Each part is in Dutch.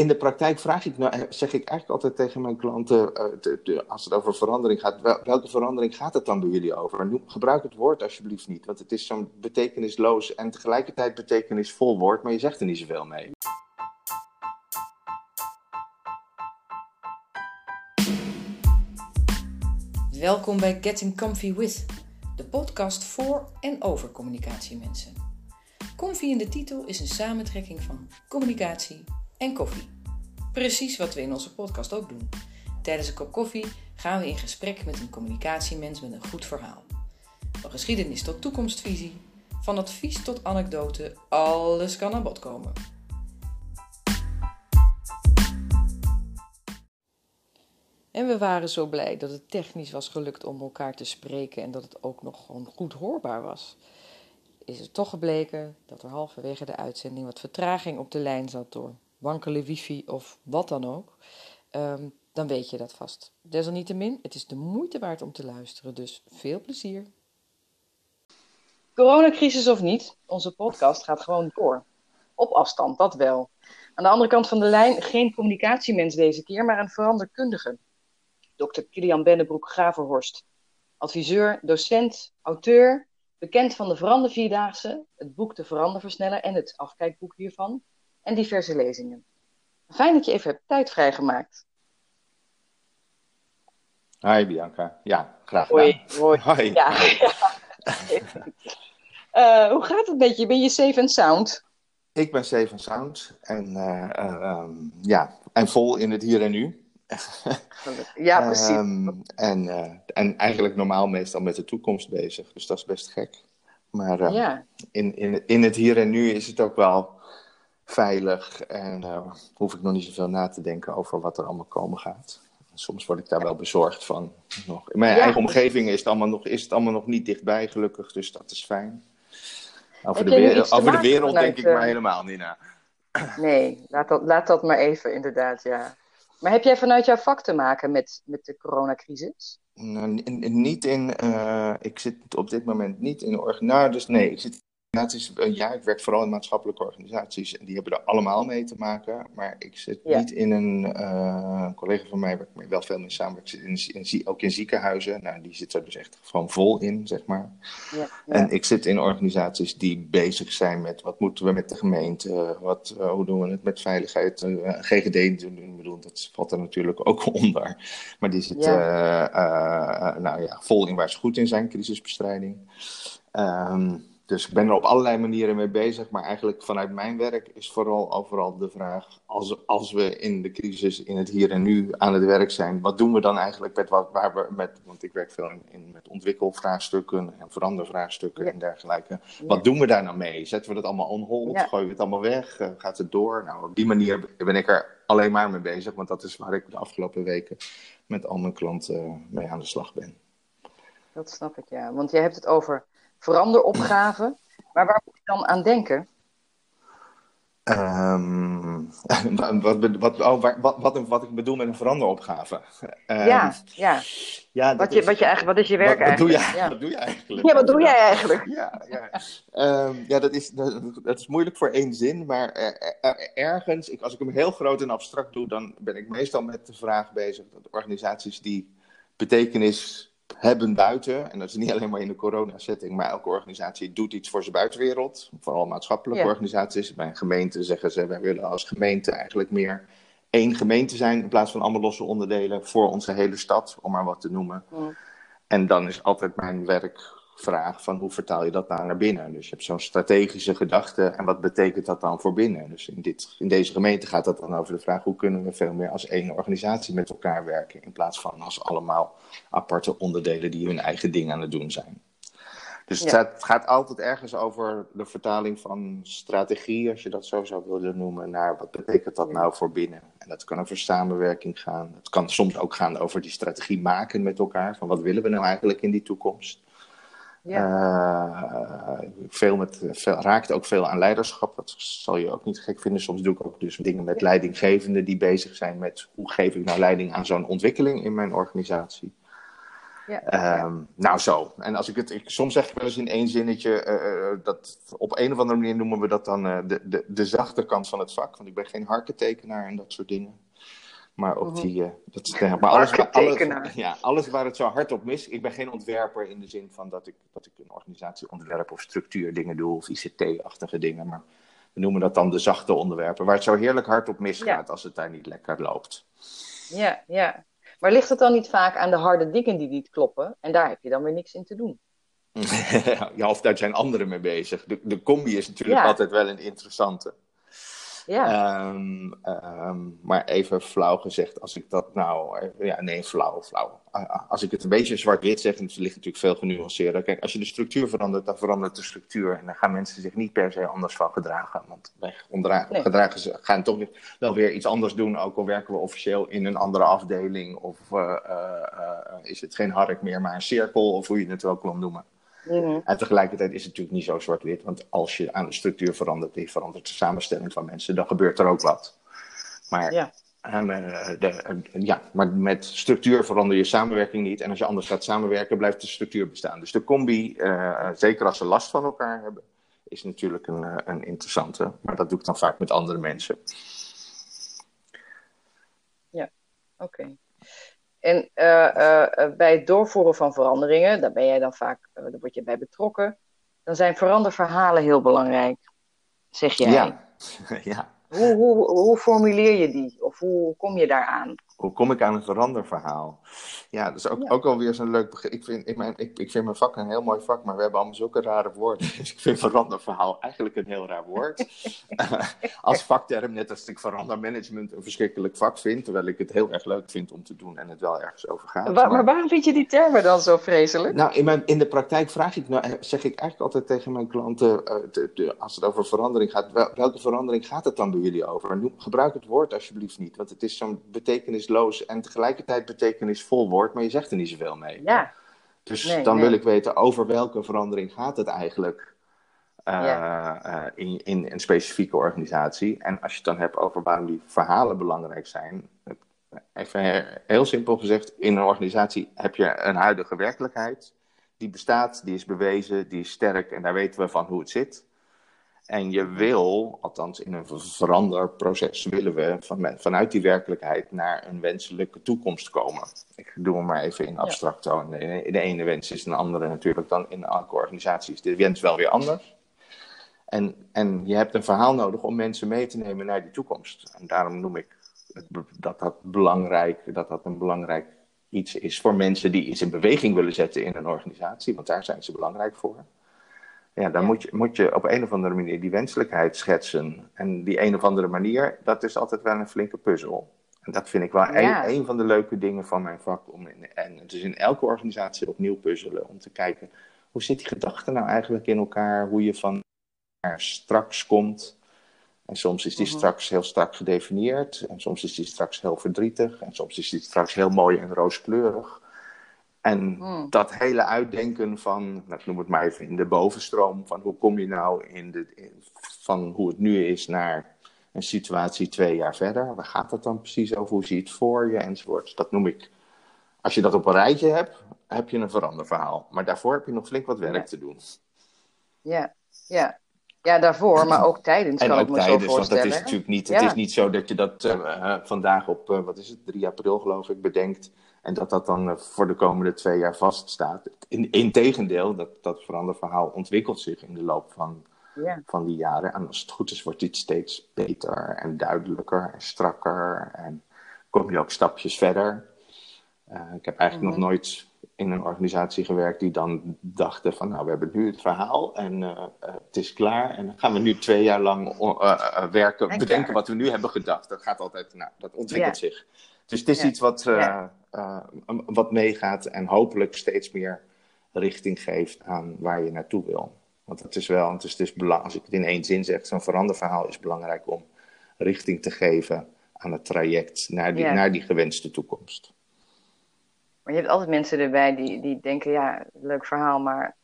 in de praktijk vraag ik, nou, zeg ik eigenlijk altijd tegen mijn klanten, uh, als het over verandering gaat, welke verandering gaat het dan bij jullie over? gebruik het woord alsjeblieft niet, want het is zo'n betekenisloos en tegelijkertijd betekenisvol woord, maar je zegt er niet zoveel mee. Welkom bij Getting Comfy With, de podcast voor en over communicatiemensen. Comfy in de titel is een samentrekking van communicatie en koffie. Precies wat we in onze podcast ook doen. Tijdens een kop koffie gaan we in gesprek met een communicatiemens met een goed verhaal. Van geschiedenis tot toekomstvisie, van advies tot anekdote, alles kan aan bod komen. En we waren zo blij dat het technisch was gelukt om elkaar te spreken en dat het ook nog gewoon goed hoorbaar was. Is het toch gebleken dat er halverwege de uitzending wat vertraging op de lijn zat door wankele wifi of wat dan ook. Ehm, dan weet je dat vast. Desalniettemin, het is de moeite waard om te luisteren, dus veel plezier. Coronacrisis of niet, onze podcast gaat gewoon door. Op afstand, dat wel. Aan de andere kant van de lijn geen communicatiemens deze keer, maar een veranderkundige. Dr. Kilian Bennebroek-Graverhorst. Adviseur, docent, auteur, bekend van de Verander Vierdaagse, het boek De Veranderversneller en het afkijkboek hiervan, en diverse lezingen. Fijn dat je even hebt tijd vrijgemaakt. Hi Bianca, ja, graag gedaan. Hoi, hoi. Hoi. Ja, uh, hoe gaat het met je? Ben je safe and sound? Ik ben safe and sound en, uh, um, ja, en vol in het hier en nu. ja, precies. Um, en, uh, en eigenlijk normaal meestal met de toekomst bezig, dus dat is best gek. Maar ja. in, in, in het hier en nu is het ook wel veilig en uh, hoef ik nog niet zoveel na te denken over wat er allemaal komen gaat. Soms word ik daar wel bezorgd van. Nog. In mijn Ja. eigen omgeving is het, allemaal nog, is het allemaal nog niet dichtbij, gelukkig, dus dat is fijn. Over de, wereld- over de wereld vanuit, denk ik eh, maar helemaal niet na. Nee, laat dat, laat dat maar even, inderdaad, ja. Maar heb jij vanuit jouw vak te maken met, met de coronacrisis? Nou, niet in, eh, ik zit op dit moment niet in. Nou, dus nee, ik zit. Eh, ja, ik werk vooral in maatschappelijke organisaties en die hebben er allemaal mee te maken. Maar ik zit Ja. niet in een, eh, een collega van mij waar ik wel veel mee samenwerk, zit in, ook in ziekenhuizen. Nou, die zit er dus echt gewoon vol in, zeg maar. Ja, ja. En ik zit in organisaties die bezig zijn met wat moeten we met de gemeente, wat, eh, hoe doen we het met veiligheid. eh, GGD, doen, bedoel, dat valt er natuurlijk ook onder. Maar die zit nou ja, vol in waar ze goed in zijn, crisisbestrijding. Ehm, dus ik ben er op allerlei manieren mee bezig. Maar eigenlijk vanuit mijn werk is vooral overal de vraag: als, als we in de crisis, in het hier en nu aan het werk zijn, wat doen we dan eigenlijk met wat waar we met. Want ik werk veel in, in met ontwikkelvraagstukken en verandervraagstukken Ja. en dergelijke. Ja. Wat doen we daar nou mee? Zetten we dat allemaal on hold? Ja. Gooien we het allemaal weg? Eh, gaat het door? Nou, op die manier ben ik er alleen maar mee bezig, want dat is waar ik de afgelopen weken met al mijn klanten mee aan de slag ben. Dat snap ik, ja. Want jij hebt het over veranderopgaven. Maar waar moet je dan aan denken? Ehm, wat, wat, oh, wat, wat, wat ik bedoel met een veranderopgave. Ehm, ja, ja. ja, Wat, je, is- wat, je eigenlijk, wat is je werk wat, wat doe eigenlijk? jij, Ja. wat doe je eigenlijk? ja, wat doe jij eigenlijk? Ja, ja. Ehm, ja dat, is, dat, dat is moeilijk voor één zin, maar er- er- ergens, ik, als ik hem heel groot en abstract doe, dan ben ik meestal met de vraag bezig dat organisaties die betekenis hebben buiten, en dat is niet alleen maar in de coronasetting, maar elke organisatie doet iets voor zijn buitenwereld, vooral maatschappelijke Ja. organisaties. Bij een gemeente zeggen ze, wij willen als gemeente eigenlijk meer één gemeente zijn in plaats van allemaal losse onderdelen voor onze hele stad, om maar wat te noemen. En dan is altijd mijn werkvraag van hoe vertaal je dat nou naar binnen? Dus je hebt zo'n strategische gedachte en wat betekent dat dan voor binnen? Dus in, dit, in deze gemeente gaat dat dan over de vraag hoe kunnen we veel meer als één organisatie met elkaar werken in plaats van als allemaal aparte onderdelen die hun eigen ding aan het doen zijn. Dus het, Ja. gaat, het gaat altijd ergens over de vertaling van strategie, als je dat zo zou willen noemen, naar wat betekent dat nou voor binnen. En dat kan over samenwerking gaan. Het kan soms ook gaan over die strategie maken met elkaar. Van wat willen we nou eigenlijk in die toekomst? Ja. Eh, veel met, veel, raakt ook veel aan leiderschap. Dat zal je ook niet gek vinden. Soms doe ik ook dus dingen met leidinggevenden die bezig zijn met hoe geef ik nou leiding aan zo'n ontwikkeling in mijn organisatie. Ja, ehm, Nou, zo. En als ik het, ik, soms zeg ik wel eens in één zinnetje, uh, dat op een of andere manier noemen we dat dan uh, de, de, de zachte kant van het vak. Want ik ben geen harkentekenaar en dat soort dingen. Maar op die. Uh, dat is, maar alles, alles, ja, alles waar het zo hard op mis. Ik ben geen ontwerper in de zin van dat ik, dat ik een organisatie ontwerp of structuur dingen doe of ICT-achtige dingen. Maar we noemen dat dan de zachte onderwerpen. Waar het zo heerlijk hard op misgaat als het daar niet lekker loopt. Ja, ja. Maar ligt het dan niet vaak aan de harde dingen die niet kloppen? En daar heb je dan weer niks in te doen. ja, of daar zijn anderen mee bezig. De, de combi is natuurlijk altijd wel een interessante. Ja. Um, um, maar even flauw gezegd, als ik dat nou. Ja, nee, flauw, flauw. Als ik het een beetje zwart-wit zeg, en het ligt natuurlijk veel genuanceerder. Kijk, als je de structuur verandert, dan verandert de structuur. En dan gaan mensen zich niet per se anders van gedragen. Want wij nee. gedragen ze, gaan toch wel weer iets anders doen. Ook al werken we officieel in een andere afdeling. Of uh, uh, uh, is het geen hark meer, maar een cirkel, of hoe je het ook wil noemen. Mhm. En tegelijkertijd is het natuurlijk niet zo zwart-wit, want als je aan de structuur verandert, die verandert de samenstelling van mensen, dan gebeurt er ook wat. Maar, ja. En, eh, de, eh, ja, maar met structuur verander je samenwerking niet. En als je anders gaat samenwerken, blijft de structuur bestaan. Dus de combi, uh, zeker als ze last van elkaar hebben, is natuurlijk een, een interessante. Maar dat doe ik dan vaak met andere mensen. Ja, oké. En uh, uh, bij het doorvoeren van veranderingen, daar ben jij dan vaak, daar word je bij betrokken. Dan zijn veranderverhalen heel belangrijk, zeg jij. Ja. ja. Hoe, hoe, hoe formuleer je die? Of hoe kom je daaraan? Hoe kom ik aan een veranderverhaal? Ja, dat is ook, ja. ook alweer zo'n leuk begrip. Ik vind, ik, mijn, ik, ik vind mijn vak een heel mooi vak, maar we hebben allemaal zulke rare woorden. Dus ik vind veranderverhaal eigenlijk een heel raar woord. als vakterm, net als ik verandermanagement een verschrikkelijk vak vind, terwijl ik het heel erg leuk vind om te doen en het wel ergens over gaat. maar, maar, waarom vind je die termen dan zo vreselijk? Nou, in, mijn, in de praktijk vraag ik, nou, zeg ik eigenlijk altijd tegen mijn klanten, uh, de, de, als het over verandering gaat, wel, welke verandering gaat het dan bij jullie over? Nu, gebruik het woord alsjeblieft niet, want het is zo'n betekenisloos en tegelijkertijd betekenisvol woord, maar je zegt er niet zoveel mee. Ja. Dus dan wil ik weten over welke verandering gaat het eigenlijk uh, in, in een specifieke organisatie. En als je het dan hebt over waarom die verhalen belangrijk zijn. Even heel simpel gezegd, in een organisatie heb je een huidige werkelijkheid. Die bestaat, die is bewezen, die is sterk en daar weten we van hoe het zit. En je wil, althans in een veranderproces, willen we van, vanuit die werkelijkheid naar een wenselijke toekomst komen. Ik doe hem maar even in abstract toon. De, de ene wens is een andere natuurlijk dan in elke organisatie is de wens wel weer anders. En, en je hebt een verhaal nodig om mensen mee te nemen naar die toekomst. En daarom noem ik het, dat dat belangrijk, dat dat een belangrijk iets is voor mensen die iets in beweging willen zetten in een organisatie, want daar zijn ze belangrijk voor. Ja, dan Moet, je, moet je op een of andere manier die wenselijkheid schetsen. En die een of andere manier, dat is altijd wel een flinke puzzel. En dat vind ik wel ja. een, een, van de leuke dingen van mijn vak. Om in, en het is in elke organisatie opnieuw puzzelen. Om te kijken, hoe zit die gedachte nou eigenlijk in elkaar? Hoe je van straks komt. En soms is die uh-huh. straks heel strak gedefinieerd. En soms is die straks heel verdrietig. En soms is die straks heel mooi en rooskleurig. En hmm. dat hele uitdenken van, nou, noem het maar even in de bovenstroom, van hoe kom je nou in de, van hoe het nu is naar een situatie twee jaar verder. Waar gaat het dan precies over? Hoe zie je het voor je? Enzovoort. Dat noem ik, als je dat op een rijtje hebt, heb je een veranderverhaal. Maar daarvoor heb je nog flink wat werk te doen. Ja, ja. Ja, daarvoor, maar ook tijdens, kan ik me tijdens, zo voorstellen. Want dat is natuurlijk niet, het is niet zo dat je dat uh, vandaag op, uh, wat is het, 3 april geloof ik, bedenkt en dat dat dan eh, voor de komende twee jaar vaststaat. In, integendeel, dat, dat veranderverhaal ontwikkelt zich in de loop van, van die jaren. En als het goed is, wordt dit steeds beter en duidelijker en strakker. En kom je ook stapjes verder. Uh, ik heb eigenlijk nog mhm. nooit in een organisatie gewerkt die dan dachten van nou we hebben nu het verhaal en uh, het is klaar en dan gaan we nu twee jaar lang werken, bedenken wat we nu hebben gedacht. Dat gaat altijd, nou dat ontwikkelt zich. Dus het is iets wat, wat meegaat en hopelijk steeds meer richting geeft aan waar je naartoe wil. Want het is wel, het is dus belangrijk, als ik het in één zin zeg, zo'n veranderverhaal is belangrijk om richting te geven aan het traject naar die, naar die gewenste toekomst. Maar je hebt altijd mensen erbij die, die denken, ja, leuk verhaal, maar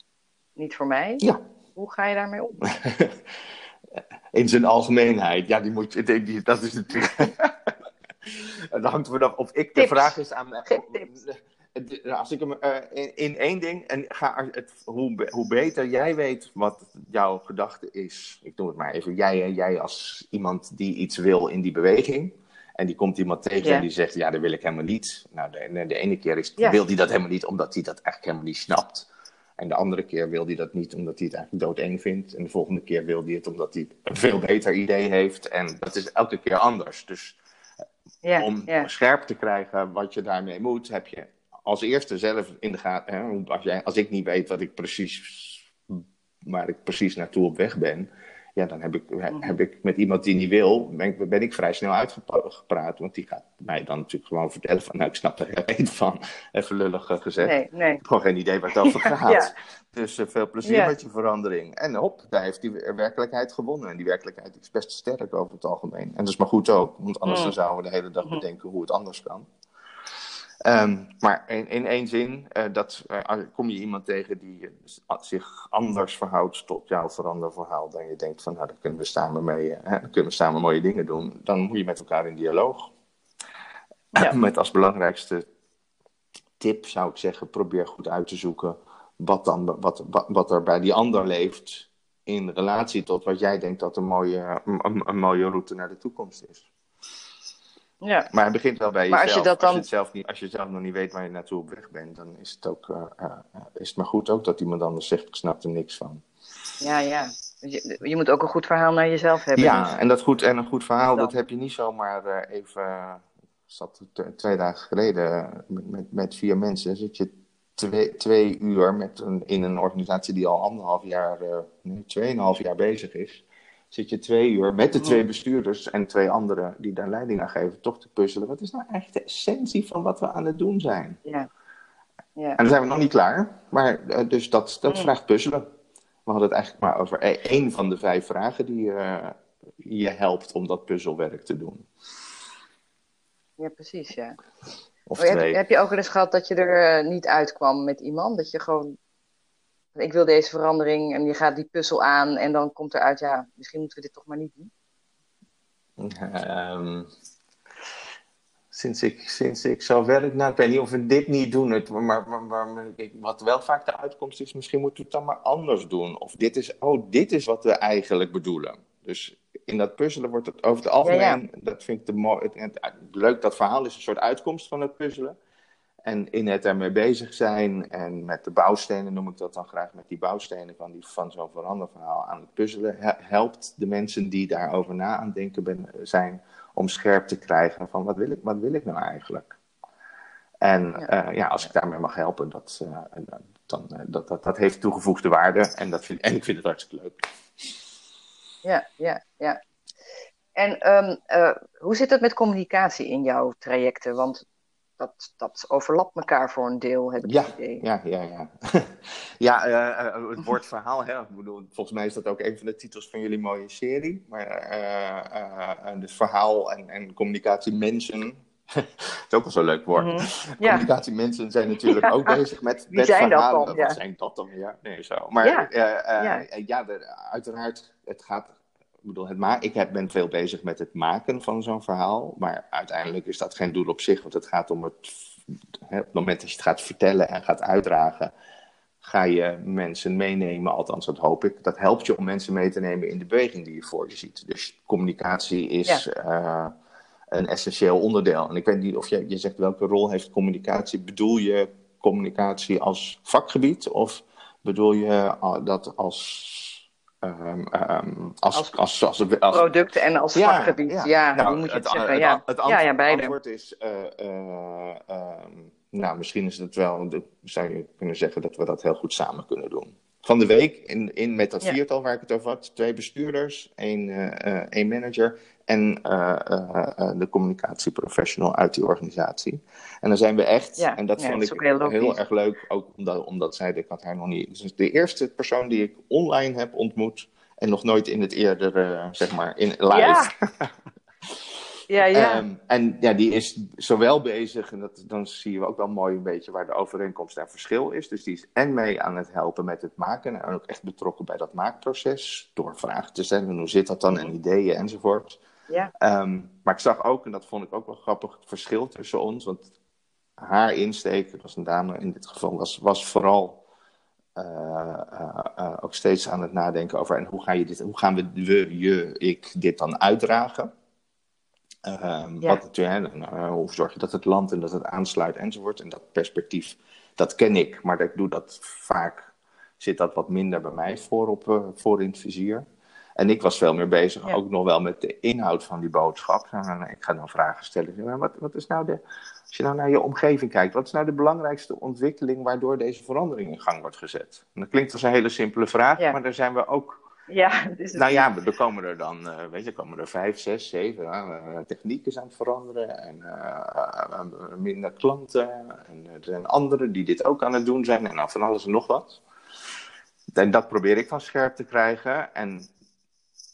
niet voor mij. Ja. Hoe ga je daarmee om? in zijn algemeenheid, ja, die moet je, die, dat is natuurlijk. dat hangt vanaf of ik de vraag is aan. als ik hem in, in, één ding, en ga het, hoe, hoe beter jij weet wat jouw gedachte is, ik noem het maar even, jij, jij als iemand die iets wil in die beweging, en die komt iemand tegen en die zegt, ja, dat wil ik helemaal niet. Nou, de, de ene keer is, wil hij dat helemaal niet, omdat hij dat eigenlijk helemaal niet snapt. En de andere keer wil hij dat niet omdat hij het eigenlijk doodeng vindt. En de volgende keer wil hij het omdat hij een veel beter idee heeft. En dat is elke keer anders. Dus om scherp te krijgen wat je daarmee moet, heb je als eerste zelf in de gaten. Hè, als, jij, als ik niet weet wat ik precies, waar ik precies naartoe op weg ben, ja, dan heb ik, mhm. heb ik met iemand die niet wil, ben ik, ben ik vrij snel uitgepraat. Want die gaat mij dan natuurlijk gewoon vertellen van, nou, ik snap er geen van. Even lullig uh, gezegd. Nee, nee. Ik heb gewoon geen idee waar het over gaat. Dus uh, veel plezier met je verandering. En hop, daar heeft die werkelijkheid gewonnen. En die werkelijkheid is best sterk over het algemeen. En dat is maar goed ook, want anders mm. zouden we de hele dag mhm. bedenken hoe het anders kan. Ehm, maar in, in één zin, uh, dat, uh, kom je iemand tegen die uh, zich anders verhoudt tot jouw veranderverhaal dan je denkt van, nou, daar kunnen we samen mee, hè, dan kunnen we samen mooie dingen doen. Dan moet je met elkaar in dialoog. Ja. met als belangrijkste tip zou ik zeggen, probeer goed uit te zoeken wat, dan, wat, wat, wat er bij die ander leeft in relatie tot wat jij denkt dat een mooie, een, een mooie route naar de toekomst is. Ja. Maar het begint wel bij jezelf. Als je, dat dan... als, je het zelf niet, als je zelf nog niet weet waar je naartoe op weg bent, dan is het, ook, uh, uh, is het maar goed ook dat iemand anders zegt, ik snap er niks van. Ja, ja. Je, je moet ook een goed verhaal naar jezelf hebben. Ja, en, dat goed, en een goed verhaal, dat heb je niet zomaar uh, even... Ik zat twee dagen geleden met, met, met vier mensen, zit je twee, twee uur met een, in een organisatie die al anderhalf jaar, nee, tweeënhalf jaar bezig is zit je twee uur met de twee bestuurders en twee anderen die daar leiding aan geven, toch te puzzelen. Wat is nou eigenlijk de essentie van wat we aan het doen zijn? Ja. ja. En dan zijn we nog niet klaar, maar uh, dus dat, dat vraagt puzzelen. We hadden het eigenlijk maar over e-, één van de vijf vragen die uh, je helpt om dat puzzelwerk te doen. Ja, precies, ja. Of heb, heb, je ook eens gehad dat je er uh, niet uitkwam met iemand? Dat je gewoon ik wil deze verandering en je gaat die puzzel aan en dan komt eruit, ja, misschien moeten we dit toch maar niet doen? Um, sinds, ik, sinds ik zo werk, nou, ik weet niet of we dit niet doen, het, maar, maar, maar wat wel vaak de uitkomst is, misschien moeten we het dan maar anders doen. Of dit is, oh, dit is wat we eigenlijk bedoelen. Dus in dat puzzelen wordt het over het algemeen, dat vind ik de mooi, leuk, dat verhaal is een soort uitkomst van het puzzelen. En in het ermee bezig zijn en met de bouwstenen, noem ik dat dan graag, met die bouwstenen van, die, van zo'n veranderverhaal aan het puzzelen, helpt de mensen die daarover na aan het denken zijn om scherp te krijgen van wat wil ik, wat wil ik nou eigenlijk? En ja, eh, ja als ik daarmee mag helpen, dat, uh, dan, uh, dat, dat, dat heeft toegevoegde waarde en, dat vind, en ik vind het hartstikke leuk. Ja, ja, ja. En um, hoe zit het met communicatie in jouw trajecten? Want dat, dat overlapt elkaar voor een deel, heb ik ja, het idee. Ja, ja, ja. ja, uh, het woord verhaal, hè. Ik bedoel, volgens mij is dat ook een van de titels van jullie mooie serie. Maar uh, dus verhaal en, en communicatie mensen. dat is ook wel zo'n leuk woord. Mm -hmm. Communicatie mensen zijn natuurlijk ook bezig met, met zijn verhalen. Dat dan, ja. Wat zijn dat dan weer? Nee, zo. Maar ja, ja. ja de, uiteraard, het gaat bedoel, het ma ik heb, ben veel bezig met het maken van zo'n verhaal. Maar uiteindelijk is dat geen doel op zich. Want het gaat om het. Hè, op het moment dat je het gaat vertellen en gaat uitdragen. Ga je mensen meenemen, althans dat hoop ik. Dat helpt je om mensen mee te nemen in de beweging die je voor je ziet. Dus communicatie is uh, een essentieel onderdeel. En ik weet niet of je, je zegt welke rol heeft communicatie. Bedoel je communicatie als vakgebied? Of bedoel je dat als Um, um, als, als, als, als, als, producten en als ja, vakgebied. Ja, ja nou, moet je het, het zeggen. ja. Het, het, ja, beide. antwoord is, uh, uh, um, nou, misschien is het wel, zou je kunnen zeggen dat we dat heel goed samen kunnen doen. Van de week, in, in, met dat viertal waar ik het over had, twee bestuurders, één, uh, één manager en de communicatieprofessional uit die organisatie. En dan zijn we echt, ja, en dat vond ik heel, heel, erg leuk, ook omdat, omdat zij, ik had haar nog niet, dus de eerste persoon die ik online heb ontmoet en nog nooit in het eerdere, zeg maar, in live. Ja. Ja, ja. Um, en ja, die is zowel bezig, en dat, dan zien we ook wel mooi een beetje waar de overeenkomst en verschil is. Dus die is en mee aan het helpen met het maken en ook echt betrokken bij dat maakproces. Door vragen te stellen, hoe zit dat dan, en ideeën enzovoort. Ja. Um, maar ik zag ook, en dat vond ik ook wel grappig, het verschil tussen ons. Want haar insteek, dat was een dame in dit geval, was, was vooral ook steeds aan het nadenken over en hoe, ga je dit, hoe gaan we, we je, ik dit dan uitdragen. Ja. wat, uh, hoe zorg je dat het land en dat het aansluit enzovoort. En dat perspectief, dat ken ik, maar ik doe dat vaak, zit dat wat minder bij mij voor, op, voor in het vizier. En ik was veel meer bezig, ook nog wel met de inhoud van die boodschap. En ik ga dan vragen stellen. Wat, wat is nou de, als je nou naar je omgeving kijkt, wat is nou de belangrijkste ontwikkeling waardoor deze verandering in gang wordt gezet? En dat klinkt als een hele simpele vraag, maar daar zijn we ook ja, nou ja, er komen er dan, uh, weet je, komen er vijf, zes, zeven uh, technieken aan het veranderen en uh, minder klanten. En er zijn anderen die dit ook aan het doen zijn en nou, van alles en nog wat. En dat probeer ik van scherp te krijgen. En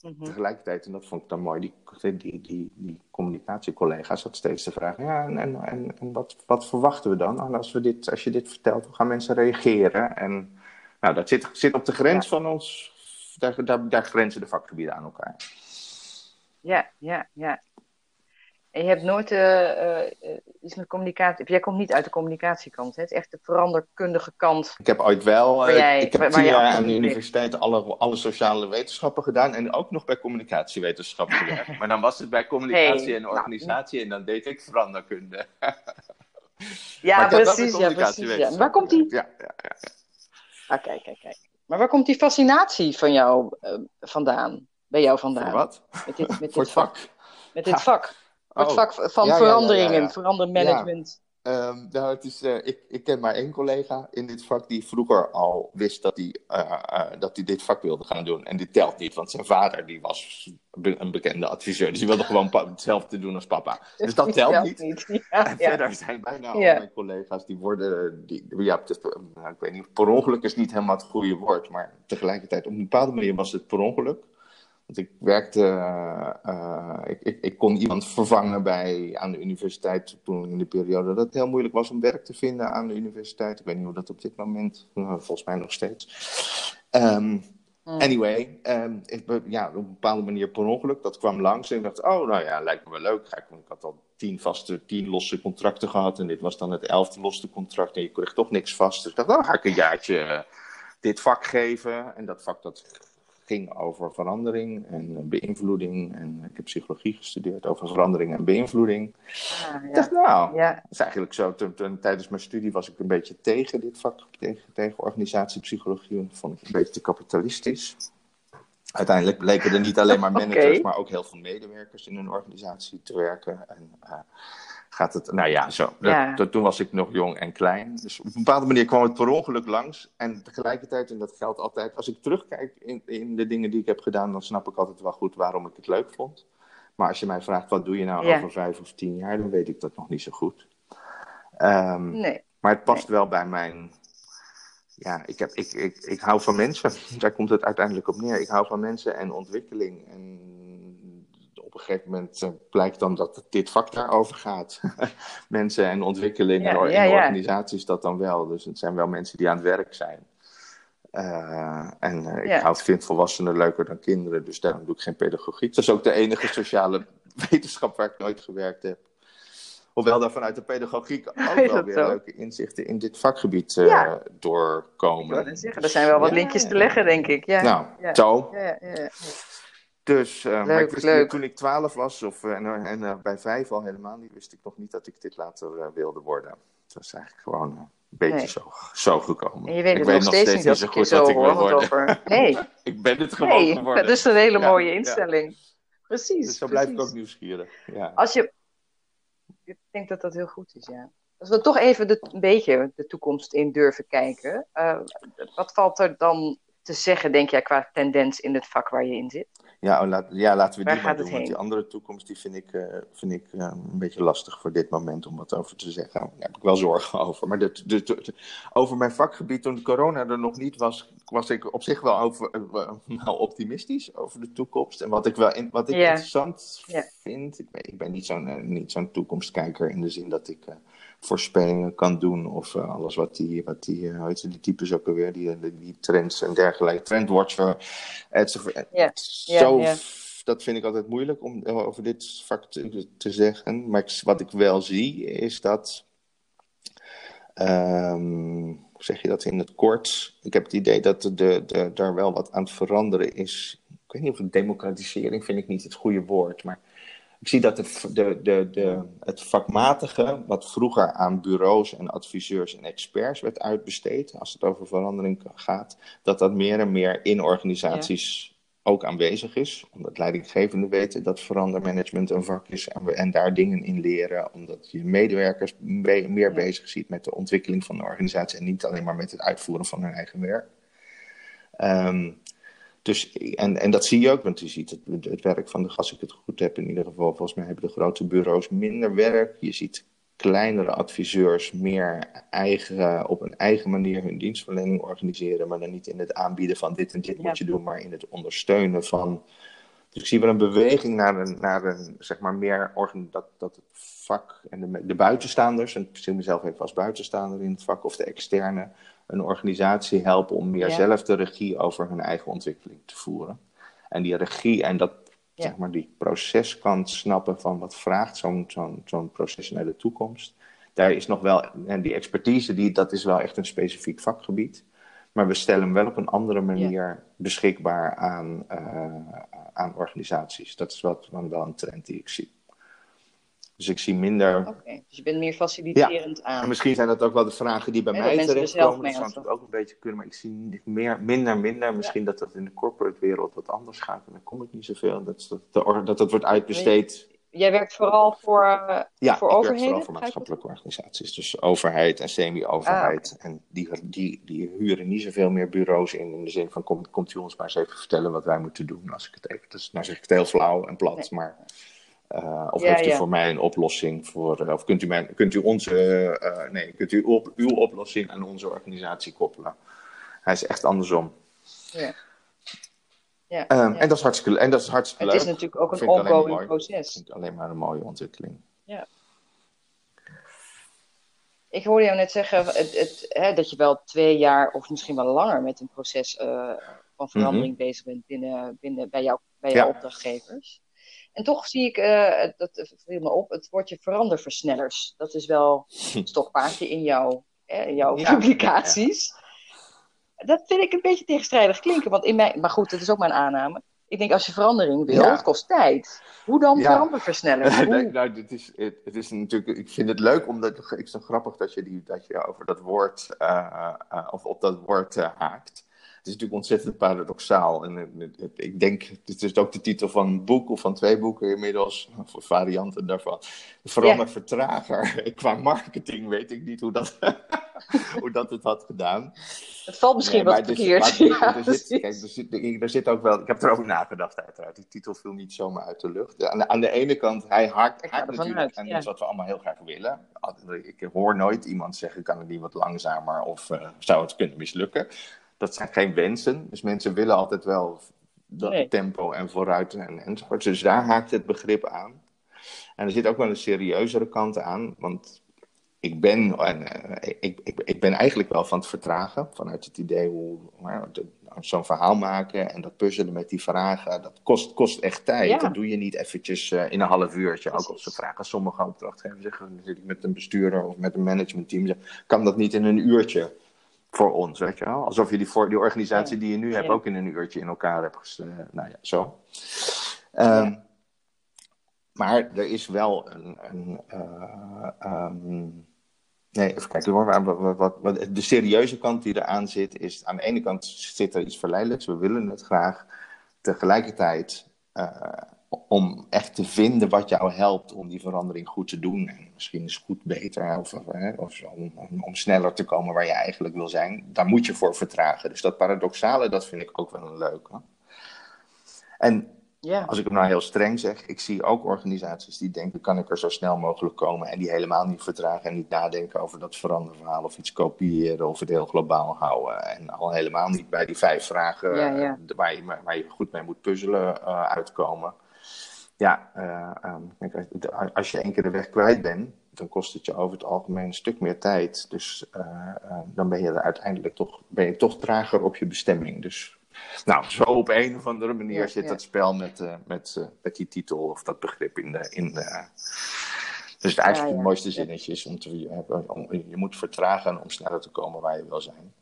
mhm. tegelijkertijd, en dat vond ik dan mooi, die, die, die, die communicatiecollega's had steeds te vragen, ja, en, en, en, en wat, wat verwachten we dan? En als, we dit, als je dit vertelt, hoe gaan mensen reageren? En nou, dat zit, zit op de grens van ons daar, daar, daar grenzen de vakgebieden aan elkaar. Ja, ja, ja. En je hebt nooit uh, uh, iets met communicatie. Jij komt niet uit de communicatiekant, hè? Het is echt de veranderkundige kant. Ik heb ooit wel. Jij, ik heb tien jaar aan de universiteit alle, alle sociale wetenschappen gedaan. En ook nog bij communicatiewetenschappen gewerkt. maar dan was het bij communicatie en nou, organisatie. en dan deed ik veranderkunde. ja, precies. Ja, precies ja. Waar komt die? Ja, ja, ja. Ah, kijk, kijk, kijk. Maar waar komt die fascinatie van jou uh, vandaan? Bij jou vandaan? Wat? Met dit, met dit vak. Met dit vak. Het oh. vak van ja, veranderingen, ja, verandermanagement. Um, nou, het is, uh, ik, ik ken maar één collega in dit vak die vroeger al wist dat hij, uh, uh, dat hij dit vak wilde gaan doen. En dit telt niet, want zijn vader die was een bekende adviseur. Dus die wilde gewoon hetzelfde doen als papa. Dus dat telt niet. niet. Ja, en verder zijn bijna al mijn collega's die worden, die, ja, is, nou, ik weet niet, per ongeluk is niet helemaal het goede woord. Maar tegelijkertijd, op een bepaalde manier was het per ongeluk. Want ik werkte, uh, ik, ik, ik, kon iemand vervangen bij, aan de universiteit toen in de periode dat het heel moeilijk was om werk te vinden aan de universiteit. Ik weet niet hoe dat op dit moment, uh, volgens mij nog steeds. Um, Anyway, um, ik, ja, op een bepaalde manier per ongeluk, dat kwam langs en ik dacht, oh nou ja, lijkt me wel leuk. Ik, ik had al tien vaste, tien losse contracten gehad en dit was dan het elfde losse contract en je kreeg toch niks vast. Dus ik dacht, nou ga ik een jaartje dit vak geven en dat vak dat ging over verandering en beïnvloeding. En ik heb psychologie gestudeerd over verandering en beïnvloeding. Ah, ja. Ik dacht, nou, ja. dat is eigenlijk zo. tijdens mijn studie was ik een beetje tegen dit vak, tegen, tegen organisatiepsychologie. Dat vond ik een beetje te kapitalistisch. Uiteindelijk bleken er niet alleen maar managers, maar ook heel veel medewerkers in een organisatie te werken. En, uh, gaat het, nou ja, zo. Dat, toen was ik nog jong en klein. Dus op een bepaalde manier kwam het per ongeluk langs. En tegelijkertijd, en dat geldt altijd, als ik terugkijk in, in de dingen die ik heb gedaan, dan snap ik altijd wel goed waarom ik het leuk vond. Maar als je mij vraagt, wat doe je nou over vijf of tien jaar, dan weet ik dat nog niet zo goed. Um, nee. Maar het past wel bij mijn. Ja, ik, heb, ik, ik, ik hou van mensen. Daar komt het uiteindelijk op neer. Ik hou van mensen en ontwikkeling. En op een gegeven moment uh, blijkt dan dat dit vak daarover gaat. mensen en ontwikkeling en organisaties dat dan wel. Dus het zijn wel mensen die aan het werk zijn. Uh, en uh, ik houd, vind volwassenen leuker dan kinderen, dus daarom doe ik geen pedagogiek. Dat is ook de enige sociale wetenschap waar ik nooit gewerkt heb. Hoewel daar vanuit de pedagogiek ook wel weer leuke inzichten in dit vakgebied uh, doorkomen. Ik zeggen, er zijn wel wat linkjes te leggen, denk ik. Ja. Nou, zo. Dus, uh, maar ik wist toen ik twaalf was, of, uh, en, en uh, bij vijf al helemaal niet, wist ik nog niet dat ik dit later wilde worden. Het was eigenlijk gewoon een beetje nee. zo, zo gekomen. En je weet ik weet nog steeds, niet zo goed wat ik wil worden. Over... Nee. ik ben het gewoon nee, geworden. Dat is een hele ja, mooie instelling. Ja. Precies. Dus zo blijf ik ook nieuwsgierig. Ja. Als je... Ik denk dat dat heel goed is, ja. Als we toch even de, een beetje de toekomst in durven kijken. wat valt er dan te zeggen, denk jij, qua tendens in het vak waar je in zit? Ja, oh, laat, ja laten we die maar doen. Want die andere toekomst die vind ik, uh, vind ik uh, een beetje lastig voor dit moment om wat over te zeggen. Daar heb ik wel zorgen over. Maar de, de, de, over mijn vakgebied, toen corona er nog niet was, was ik op zich wel, over, uh, optimistisch over de toekomst. En wat ik, wel in, wat ik yeah. interessant yeah. Vind, ik ben, ik ben niet zo'n niet zo'n toekomstkijker in de zin dat ik voorspellingen kan doen. Of uh, alles wat die, wat die, uh, die types ook alweer, die, die, die trends en dergelijke, trendwatcher, enzovoort. Yeah. Zo, yeah, dat vind ik altijd moeilijk om over dit vak te, te zeggen. Maar wat ik wel zie, is dat Um, hoe zeg je dat in het kort? Ik heb het idee dat de, de, daar wel wat aan het veranderen is. Ik weet niet of democratisering vind ik niet het goede woord, maar ik zie dat de, de, de, de, het vakmatige, wat vroeger aan bureaus en adviseurs en experts werd uitbesteed, als het over verandering gaat, dat dat meer en meer in organisaties ook aanwezig is. Omdat leidinggevenden weten dat verandermanagement een vak is en, we, en daar dingen in leren. Omdat je medewerkers meer bezig ziet met de ontwikkeling van de organisatie en niet alleen maar met het uitvoeren van hun eigen werk. Um, dus, en, en dat zie je ook, want je ziet het, het werk van de gas, als ik het goed heb in ieder geval. Volgens mij hebben de grote bureaus minder werk. Je ziet kleinere adviseurs meer eigen, op een eigen manier hun dienstverlening organiseren. Maar dan niet in het aanbieden van dit en dit moet je doen, maar in het ondersteunen van. Dus ik zie wel een beweging naar een, naar een zeg maar meer dat, dat het vak en de, de buitenstaanders, en ik zie mezelf even als buitenstaander in het vak, of de externe, een organisatie helpen om meer zelf de regie over hun eigen ontwikkeling te voeren. En die regie en dat, zeg maar, die proceskant snappen van wat vraagt zo'n zo'n zo'n proces naar de toekomst. Daar is nog wel, en die expertise, die, dat is wel echt een specifiek vakgebied. Maar we stellen hem wel op een andere manier beschikbaar aan, uh, aan organisaties. Dat is wat, wel een trend die ik zie. Dus ik zie minder. Oké, dus je bent meer faciliterend ja. aan. En misschien zijn dat ook wel de vragen die bij mij terechtkomen. Dat zou natuurlijk ook een beetje kunnen, maar ik zie meer, minder, minder. Misschien dat dat in de corporate wereld wat anders gaat. En dan kom ik niet zoveel. Dat dat, dat, dat wordt uitbesteed. Jij werkt vooral voor, uh, ja, voor ik overheden? werk vooral voor maatschappelijke organisaties. Dus overheid en semi-overheid. Ah, En die, die, die huren niet zoveel meer bureaus in. In de zin van, komt komt u ons maar eens even vertellen wat wij moeten doen. Als ik het even, dus, nou zeg ik het heel flauw en plat, maar... Uh, of heeft u voor mij een oplossing voor, uh, of kunt u, mijn, kunt u onze, uh, nee, kunt u op, uw oplossing aan onze organisatie koppelen? Hij is echt andersom. Ja. Ja, um, ja. En dat is hartstikke, en dat is hartstikke het leuk. Het is natuurlijk ook een ongoing proces. Ik vind het alleen maar een mooie ontwikkeling. Ja. Ik hoorde jou net zeggen het, het, hè, dat je wel twee jaar of misschien wel langer met een proces van verandering mm -hmm. bezig bent binnen, binnen, bij, jou, bij jouw opdrachtgevers. En toch zie ik, uh, dat viel me op, het woordje veranderversnellers. Dat is wel een stokpaardje in jouw, in jouw ja, publicaties. Ja. Dat vind ik een beetje tegenstrijdig klinken. Want in mijn, maar goed, dat is ook mijn aanname. Ik denk, als je verandering wil, ja. het kost tijd. Hoe dan ja. veranderversnellers? Hoe... nee, nou, dit is, het, het, is natuurlijk, ik vind het leuk, omdat ik vind het grappig dat je, die, dat je over dat woord, uh, uh, of op dat woord haakt. Het is natuurlijk ontzettend paradoxaal. En ik denk, dit is ook de titel van een boek of van twee boeken inmiddels, of varianten daarvan. Verander ja. vertrager. Qua marketing weet ik niet hoe dat, hoe dat het had gedaan. Het valt misschien nee, wat verkeerd. Dus, ja, er, zit, kijk, er, zit, er zit ook wel, ik heb erover nagedacht uiteraard. Die titel viel niet zomaar uit de lucht. Aan de, aan de ene kant, hij haakt, haakt natuurlijk uit, aan ja. iets wat we allemaal heel graag willen. Ik hoor nooit iemand zeggen, kan het niet wat langzamer of uh, zou het kunnen mislukken dat zijn geen wensen. Dus mensen willen altijd wel dat nee. tempo en vooruit en, enzovoort. Dus daar haakt het begrip aan. En er zit ook wel een serieuzere kant aan, want ik ben, uh, ik, ik, ik ben eigenlijk wel van het vertragen. Vanuit het idee hoe uh, zo'n verhaal maken en dat puzzelen met die vragen, dat kost, kost echt tijd. Ja. Dat doe je niet eventjes uh, in een half uurtje. Precies. Ook als ze vragen, sommige opdrachtgevers zeggen, ik met een bestuurder of met een managementteam, kan dat niet in een uurtje voor ons, weet je wel? Alsof je die, voor, die organisatie die je nu hebt ook in een uurtje in elkaar hebt geslagen. Nou ja, zo. Um, maar er is wel een. een uh, um, nee, even kijken hoor. Wat, wat, wat, de serieuze kant die eraan zit, is aan de ene kant zit er iets verleidelijks. We willen het graag. Tegelijkertijd. Uh, om echt te vinden wat jou helpt om die verandering goed te doen. En misschien is goed beter, of, of om, om, om, sneller te komen waar je eigenlijk wil zijn. Daar moet je voor vertragen. Dus dat paradoxale, dat vind ik ook wel een leuke. En ja. als ik het nou heel streng zeg, ik zie ook organisaties die denken, kan ik er zo snel mogelijk komen. En die helemaal niet vertragen en niet nadenken over dat veranderverhaal of iets kopiëren of het heel globaal houden. En al helemaal niet bij die vijf vragen ja. Waar, je, waar je goed mee moet puzzelen uh, uitkomen ja, uh, um, als je één keer de weg kwijt bent, dan kost het je over het algemeen een stuk meer tijd. Dus uh, uh, dan ben je er uiteindelijk toch, ben je toch trager op je bestemming. Dus nou, zo op een of andere manier ja, zit ja. dat spel met, met, met die titel of dat begrip in de, in de, Dus het eigenlijk het mooiste zinnetje is om te je moet vertragen om sneller te komen waar je wil zijn.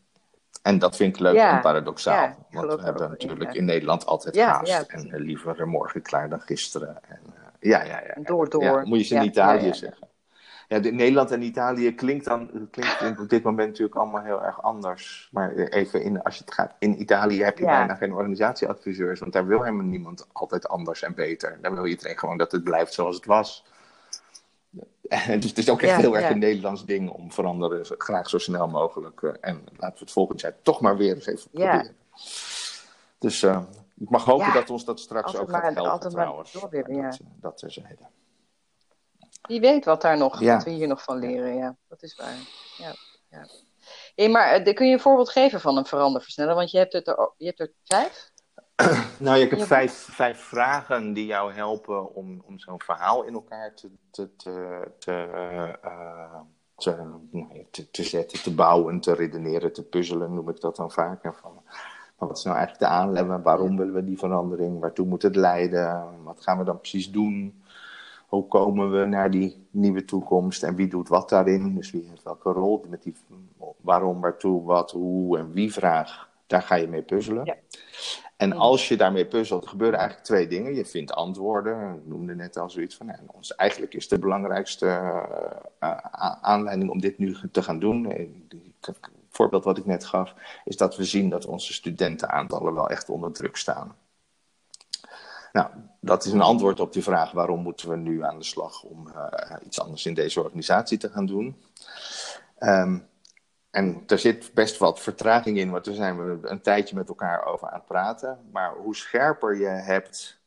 En dat vind ik leuk en paradoxaal. want we hebben natuurlijk in Nederland altijd haast. En uh, liever morgen klaar dan gisteren. En, uh, ja, ja, ja. Door, door. moet je ze in Italië zeggen. Ja, de, Nederland en Italië klinkt dan klinkt op dit moment natuurlijk allemaal heel erg anders. Maar even in, als je het gaat, in Italië heb je bijna geen organisatieadviseurs, want daar wil helemaal niemand altijd anders en beter. Daar wil iedereen gewoon dat het blijft zoals het was. dus het is ook echt heel erg een Nederlands ding om veranderen graag zo snel mogelijk. Uh, en laten we het volgend jaar toch maar weer eens even proberen. Dus uh, ik mag hopen dat ons dat straks ook gaat helpen trouwens. Maar dat, uh, dat terzijde. Wie weet wat daar nog, wat we hier nog van leren, ja. Dat is waar. Ja, ja. Hey, maar kun je een voorbeeld geven van een veranderversneller? Want je hebt, het er, je hebt er vijf? nou, ik heb vijf, vijf vragen die jou helpen om, om zo'n verhaal in elkaar te, te, te, te, uh, te, nou te, te, zetten, te bouwen, te redeneren, te puzzelen, noem ik dat dan vaak. En van, wat is nou eigenlijk de aanleiding? Waarom willen we die verandering? Waartoe moet het leiden? Wat gaan we dan precies doen? Hoe komen we naar die nieuwe toekomst en wie doet wat daarin? Dus wie heeft welke rol met die waarom, waartoe, wat, hoe en wie vraag? Daar ga je mee puzzelen. Ja. En als je daarmee puzzelt, gebeuren eigenlijk twee dingen. Je vindt antwoorden. Ik noemde net al zoiets van. Nou, ons, eigenlijk is de belangrijkste uh, aanleiding om dit nu te gaan doen. Het voorbeeld wat ik net gaf, is dat we zien dat onze studentenaantallen wel echt onder druk staan. Nou, dat is een antwoord op die vraag waarom moeten we nu aan de slag om uh, iets anders in deze organisatie te gaan doen. Um, en er zit best wat vertraging in, want daar zijn we een tijdje met elkaar over aan het praten. Maar hoe scherper je hebt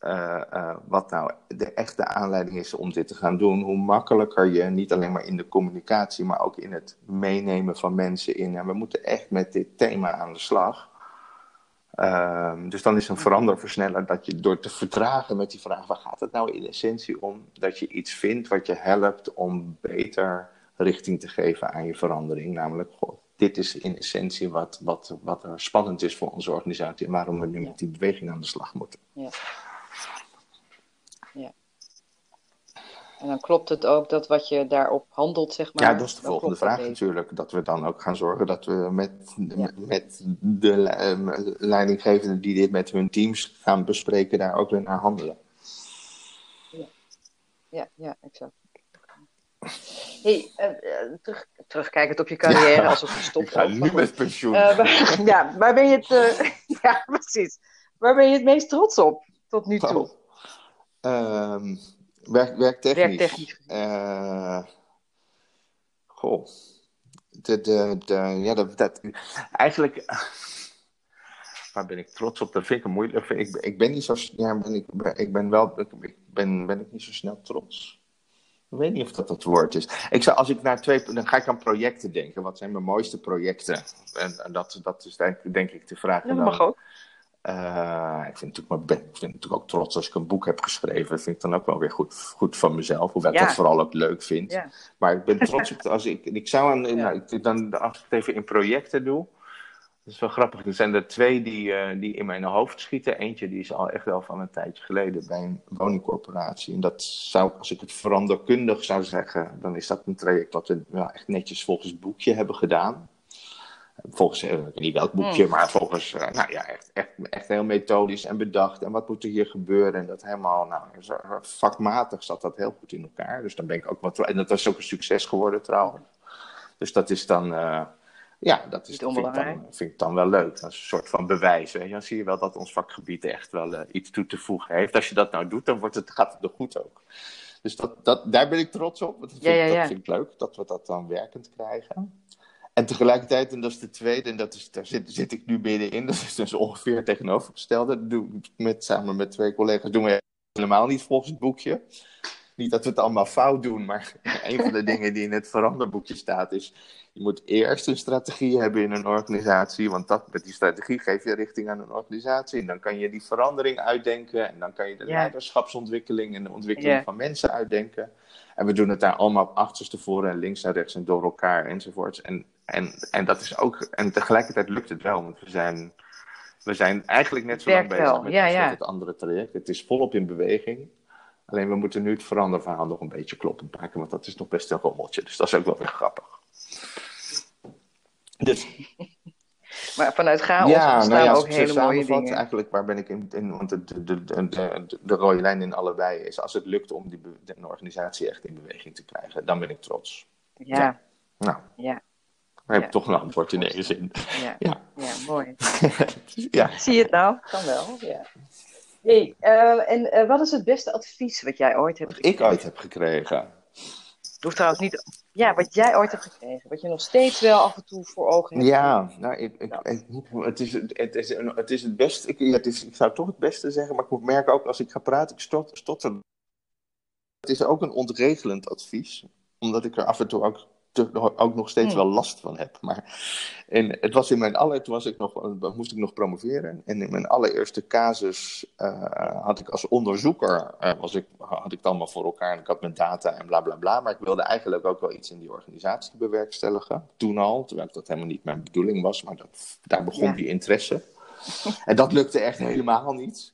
uh, uh, wat nou de echte aanleiding is om dit te gaan doen, hoe makkelijker je niet alleen maar in de communicatie, maar ook in het meenemen van mensen in. En we moeten echt met dit thema aan de slag. Uh, dus dan is een veranderversneller dat je door te vertragen met die vraag: waar gaat het nou in essentie om? Dat je iets vindt wat je helpt om beter richting te geven aan je verandering. Namelijk, dit is in essentie wat, wat, wat er spannend is voor onze organisatie en waarom we nu met die beweging aan de slag moeten. Ja. ja. En dan klopt het ook dat wat je daarop handelt, zeg maar. Ja, dat is de volgende vraag natuurlijk. Dat we dan ook gaan zorgen dat we met, met de uh, leidinggevenden die dit met hun teams gaan bespreken, daar ook weer naar handelen. Ja, ja, ja exact. Hey, uh, terug, terugkijkend op je carrière, als het gestopt Ik ga nu met pensioen. Uh, ja, waar ben je het... ja, precies. Waar ben je het meest trots op tot nu toe? Oh. Um, werk, werktechnisch. Werktechnisch. goh. De, de, de, ja, dat, dat, eigenlijk waar ben ik trots op? Dat vind ik een moeilijk. Ik, ik ben niet zo. Ja, ben ik, ik ben wel. Ik ben, ben ik niet zo snel trots. Ik weet niet of dat het woord is. Ik zou, als ik naar twee, dan ga ik aan projecten denken. Wat zijn mijn mooiste projecten? En, en dat, dat is denk, denk ik de vraag. Ja, dat mag ook. Uh, ik, vind natuurlijk, ik vind natuurlijk ook trots als ik een boek heb geschreven. Dat vind ik dan ook wel weer goed, goed van mezelf. Hoewel ik dat vooral ook leuk vind. Ja. Maar ik ben trots op... Als ik, ik zou aan, nou, dan, als ik het even in projecten doe... Dat is wel grappig. Er zijn er twee die, uh, die in mijn hoofd schieten. Eentje die is al echt wel van een tijdje geleden bij een woningcorporatie. En dat zou, als ik het veranderkundig zou zeggen, dan is dat een traject wat we wel echt netjes volgens het boekje hebben gedaan. Volgens, uh, niet welk boekje, hmm. maar volgens, uh, nou ja, echt, echt, echt heel methodisch en bedacht. En wat moet er hier gebeuren? En dat helemaal, nou, vakmatig zat dat heel goed in elkaar. Dus dan ben ik ook wat, en dat was ook een succes geworden trouwens. Dus dat is dan, ja, dat is, vind, ik dan, vind ik dan wel leuk. Dat is een soort van bewijs. Hè? Dan zie je wel dat ons vakgebied echt wel uh, iets toe te voegen heeft. Als je dat nou doet, dan wordt het, gaat het er goed ook. Dus dat, dat, daar ben ik trots op. Dat vind, ja, ja, ja. dat vind ik leuk, dat we dat dan werkend krijgen. En tegelijkertijd, en dat is de tweede, en dat is, daar zit, zit ik nu middenin, dat is dus ongeveer tegenovergestelde. Dat doe ik met, samen met twee collega's doen we helemaal niet volgens het boekje. Niet dat we het allemaal fout doen, maar een van de dingen die in het veranderboekje staat is je moet eerst een strategie hebben in een organisatie, want dat, met die strategie geef je richting aan een organisatie. En dan kan je die verandering uitdenken en dan kan je de leiderschapsontwikkeling en de ontwikkeling van mensen uitdenken. En we doen het daar allemaal op achterstevoren en links en rechts en door elkaar enzovoorts. En, en, en dat is ook, en tegelijkertijd lukt het wel, want we zijn, we zijn eigenlijk net zo lang bezig met, het andere traject. Het is volop in beweging. Alleen we moeten nu het veranderverhaal nog een beetje kloppend maken, want dat is nog best een rommeltje. Dus dat is ook wel weer grappig. Dus. Maar vanuit chaos ja, ontstaan nou ja, ook hele mooie dingen. Eigenlijk, waar ben ik in... in want de, de, de, de, de rode lijn in allebei is... als het lukt om die de organisatie echt in beweging te krijgen... dan ben ik trots. Ja. ja. Nou. Ja. Dan heb ik toch een antwoord in één zin. Ja, ja. mooi. ja. Zie je het nou? Kan wel, ja. Hey, uh, en uh, wat is het beste advies wat jij ooit hebt gekregen? ik ooit heb gekregen? Het hoeft trouwens niet... Ja, wat jij ooit hebt gekregen. Wat je nog steeds wel af en toe voor ogen hebt. Ja, nou, ik, ik, het, is, het, is, het is het beste... Ik, het is, ik zou toch het beste zeggen, maar ik merk ook als ik ga praten, ik stot, stotter. Het is ook een ontregelend advies. Omdat ik er af en toe ook ook nog steeds hmm. wel last van heb. Maar en het was in mijn aller, toen was ik nog, moest ik nog promoveren. En in mijn allereerste casus uh, had ik als onderzoeker, uh, was ik, had ik het allemaal voor elkaar en ik had mijn data en bla bla bla. Maar ik wilde eigenlijk ook wel iets in die organisatie bewerkstelligen. Toen al, terwijl dat helemaal niet mijn bedoeling was. Maar dat, daar begon die interesse. En dat lukte echt helemaal niet.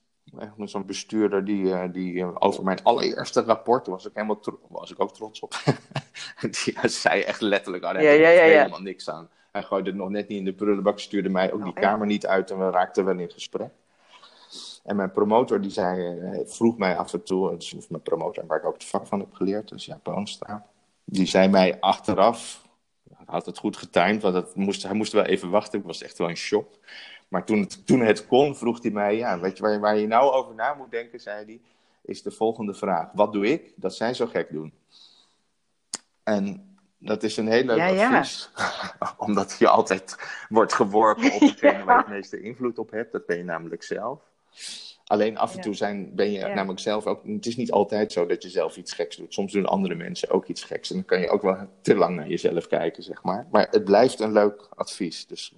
Met zo'n bestuurder die, uh, die uh, over mijn allereerste rapport, was ik, helemaal was ik ook trots op. die zei echt letterlijk, oh, daar ja, ja, ja, helemaal niks aan. Hij gooide het nog net niet in de prullenbak, stuurde mij ook die oh, kamer niet uit en we raakten wel in gesprek. En mijn promotor die zei, uh, vroeg mij af en toe, dus mijn promotor waar ik ook het vak van heb geleerd, dus ja, Boonstra. Die zei mij achteraf, had het goed getimed, want het moest, hij moest wel even wachten, ik was echt wel in shock. Maar toen het, toen het kon, vroeg hij mij, ja, weet je waar, waar je nou over na moet denken, zei hij, is de volgende vraag. Wat doe ik dat zij zo gek doen? En dat is een heel leuk advies. Omdat je altijd wordt geworpen op degene waar je het meeste invloed op hebt. Dat ben je namelijk zelf. Alleen af en toe zijn, ben je namelijk zelf ook. Het is niet altijd zo dat je zelf iets geks doet. Soms doen andere mensen ook iets geks. En dan kan je ook wel te lang naar jezelf kijken, zeg maar. Maar het blijft een leuk advies. Dus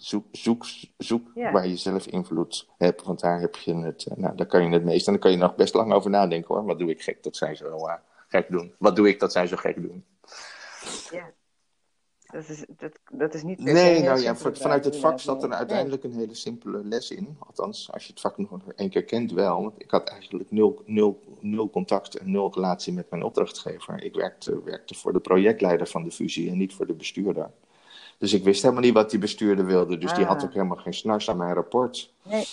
zoek, zoek, zoek waar je zelf invloed hebt, want daar heb je het, eh, nou, daar kan je het meest. En dan kan je nog best lang over nadenken hoor. Wat doe ik gek dat zij zo uh, gek doen? Wat doe ik dat zij zo gek doen? Ja. Dat is, dat, dat is niet. Nee, nou ja, vanuit het vak zat er uiteindelijk een hele simpele les in. Althans, als je het vak nog één keer kent, wel. Want ik had eigenlijk nul, nul, nul contact en nul relatie met mijn opdrachtgever. Ik werkte, werkte voor de projectleider van de fusie en niet voor de bestuurder. Dus ik wist helemaal niet wat die bestuurder wilde. Dus die had ah. ook helemaal geen snars aan mijn rapport. Nee.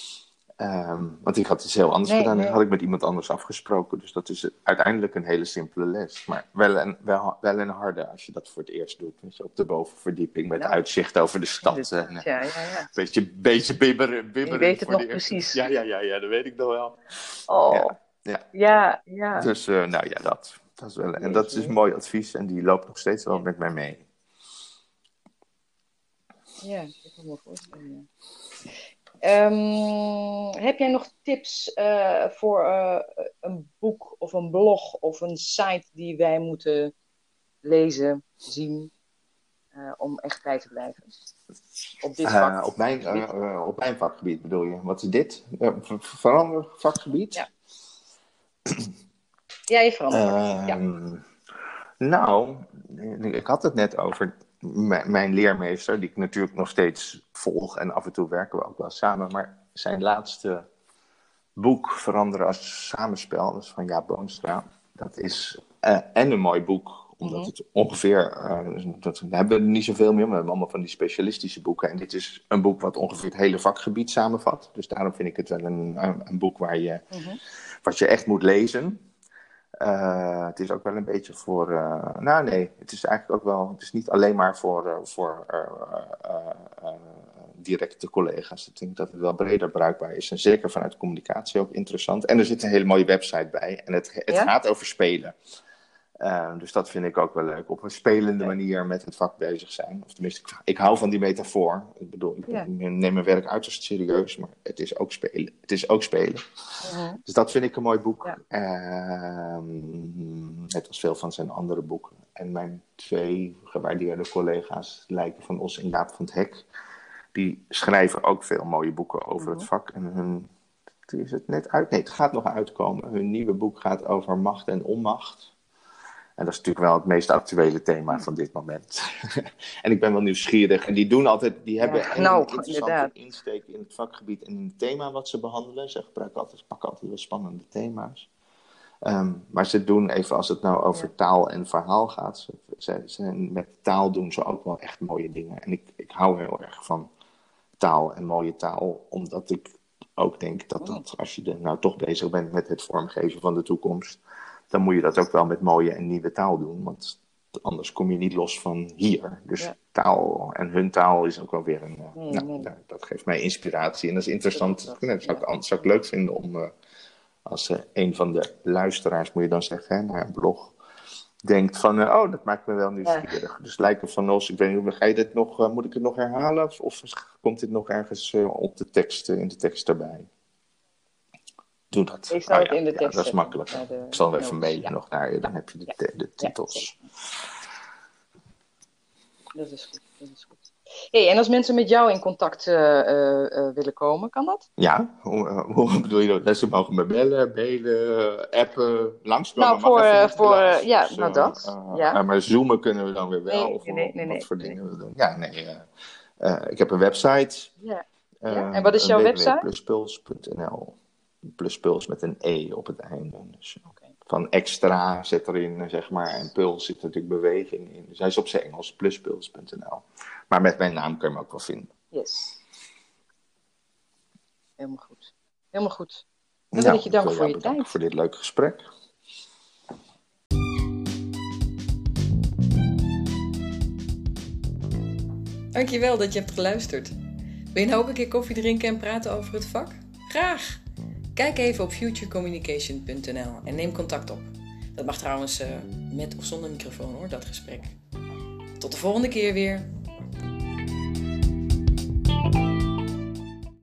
Ehm, want ik had iets heel anders gedaan. Nee. had ik met iemand anders afgesproken. Dus dat is uiteindelijk een hele simpele les. Maar wel een, wel, wel een harde als je dat voor het eerst doet. Je, op de bovenverdieping met nou, uitzicht over de stad. Ja, ja, ja. Beetje, beetje bibberen. bibberen je weet het nog precies. Ja, ja, ja, ja, dat weet ik nog wel. Oh, ja. Ja, ja. Dus uh, nou ja, dat. dat is wel, en dat is mooi advies en die loopt nog steeds wel met mij mee. Ja, ik kan me voorstellen. Um, heb jij nog tips uh, voor uh, een boek of een blog of een site die wij moeten lezen, zien, uh, om echt bij te blijven? Op dit vak? op, mijn, op mijn vakgebied bedoel je? Wat is dit? verander vakgebied? Ja. ja, je verandert. ja. Ehm, nou, ik had het net over mijn leermeester, die ik natuurlijk nog steeds volg en af en toe werken we ook wel samen, maar zijn laatste boek, Veranderen als Samenspel, dat is van Jaap Boonstra. Dat is uh, en een mooi boek, omdat mhm. het ongeveer, uh, dat, we hebben niet zoveel meer, we hebben allemaal van die specialistische boeken. En dit is een boek wat ongeveer het hele vakgebied samenvat. Dus daarom vind ik het wel een, een, boek waar je, mhm. wat je echt moet lezen. Uh, het is ook wel een beetje voor. Uh, nou, nee, het is eigenlijk ook wel. Het is niet alleen maar voor, uh, voor directe collega's. Ik denk dat het wel breder bruikbaar is. En zeker vanuit communicatie ook interessant. En er zit een hele mooie website bij. En het, het gaat over spelen. Uh, dus dat vind ik ook wel leuk. Op een spelende manier met het vak bezig zijn. Of tenminste, ik, ik hou van die metafoor. Ik bedoel, ik neem mijn werk uiterst serieus, maar het is ook spelen. Het is ook spelen. Dus dat vind ik een mooi boek. Uh, net als veel van zijn andere boeken. En mijn twee gewaardeerde collega's, Lijken van Os en Jaap van het Hek, die schrijven ook veel mooie boeken over het uh-huh. vak. En hun, is het net uit? Nee, het gaat nog uitkomen. Hun nieuwe boek gaat over macht en onmacht. En dat is natuurlijk wel het meest actuele thema van dit moment. en ik ben wel nieuwsgierig. En die doen altijd, die hebben een nou, interessante inderdaad. insteek in het vakgebied en in het thema wat ze behandelen. Ze gebruiken altijd, pakken altijd wel spannende thema's. Ehm, maar ze doen even, als het nou over taal en verhaal gaat, ze, ze, met taal doen ze ook wel echt mooie dingen. En ik, ik hou heel erg van taal en mooie taal, omdat ik ook denk dat, dat als je er nou toch bezig bent met het vormgeven van de toekomst, dan moet je dat ook wel met mooie en nieuwe taal doen. Want anders kom je niet los van hier. Dus taal en hun taal is ook wel weer een. Uh, nou, Dat geeft mij inspiratie en dat is interessant. Dat, zou, ik, zou ik leuk vinden om. Uh, als uh, een van de luisteraars, moet je dan zeggen, hè, naar een blog denkt van, oh, dat maakt me wel nieuwsgierig. Ja. Dus lijken van ons, ik weet niet, ga je dit nog, moet ik het nog herhalen? Of, of komt dit nog ergens op de tekst, in de tekst erbij? Doe dat. Ik zal het in de tekst. dat is makkelijk. ik zal even mailen nog naar je, dan heb je de, de titels. Dat is goed. Dat is goed. Hey, en als mensen met jou in contact uh, uh, willen komen, kan dat? Ja, hoe, hoe bedoel je dat? Ze mogen me bellen, mailen, appen, langskomen. Nou, voor, voor ja, dus, nou dat. ja. maar zoomen kunnen we dan weer wel. Nee, of nee, nee, wat voor dingen we doen. Ja, nee. ik heb een website. Ja. ja. En wat is jouw website? Pluspuls met een E op het einde. Dus, van extra zit erin, zeg maar. En puls zit natuurlijk beweging in. Dus hij is op zijn Engels, pluspuls.nl. Maar met mijn naam kun je hem ook wel vinden. Yes. Helemaal goed. Helemaal goed. Dan wil ik je danken voor je tijd. voor dit leuke gesprek. Dankjewel dat je hebt geluisterd. Wil je nou ook een keer koffie drinken en praten over het vak? Graag! Kijk even op futurecommunication.nl en neem contact op. Dat mag trouwens uh, met of zonder microfoon hoor, dat gesprek. Tot de volgende keer weer.